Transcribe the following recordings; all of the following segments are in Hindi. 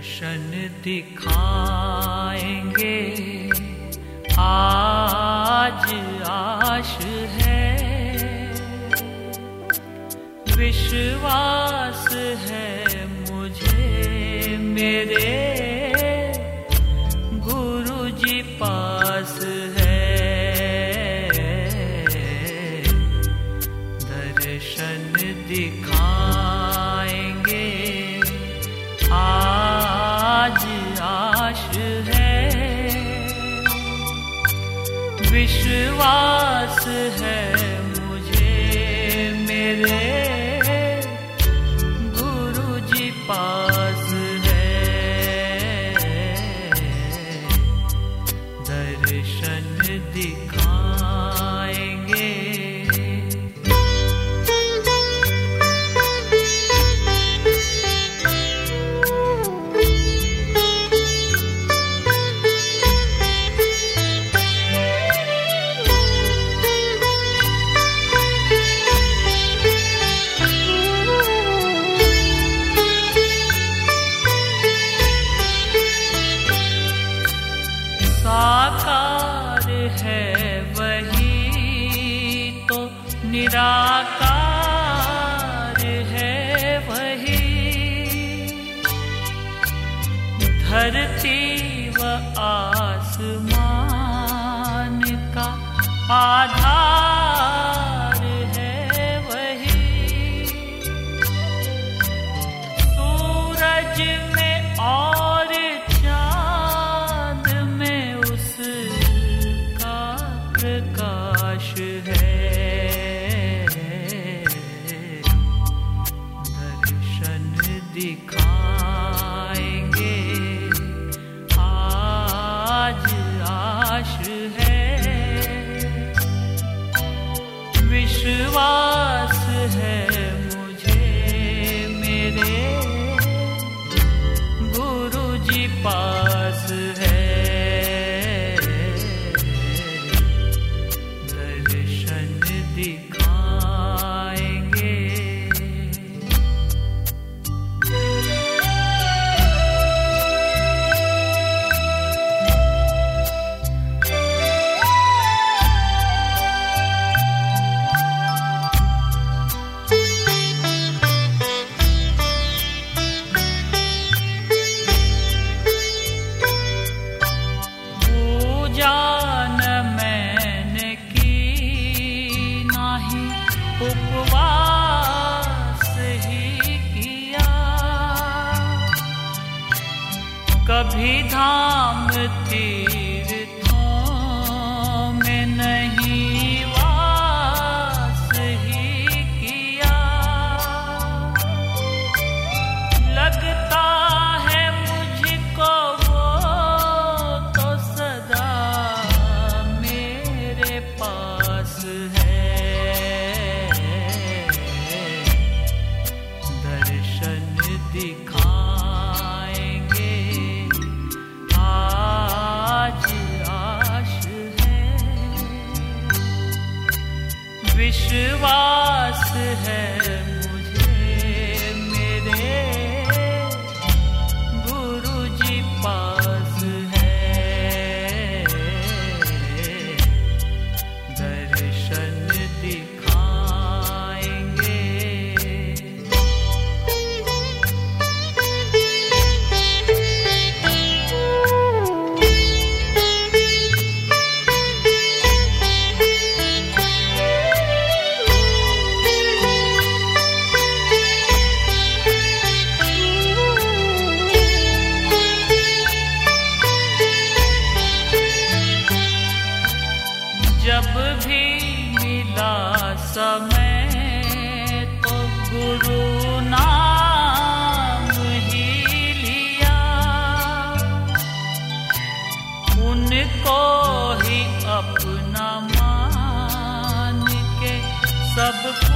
दर्शन दिखाएँगे। आज आश है। विश्वास है मुझे, मेरे। गुरु जी पास है। दर्शन दिखाएँगे विश्वास है मुझे मेरे। गुरु जी पास है। दर्शन दिखाएँगे। आधार है वही। सूरज में और चाँद में उसका प्रकाश है। विश्वास है धाम तीर्थों में नहीं किया। लगता है मुझको तो सदा मेरे पास है। विश्वास है।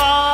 Bye.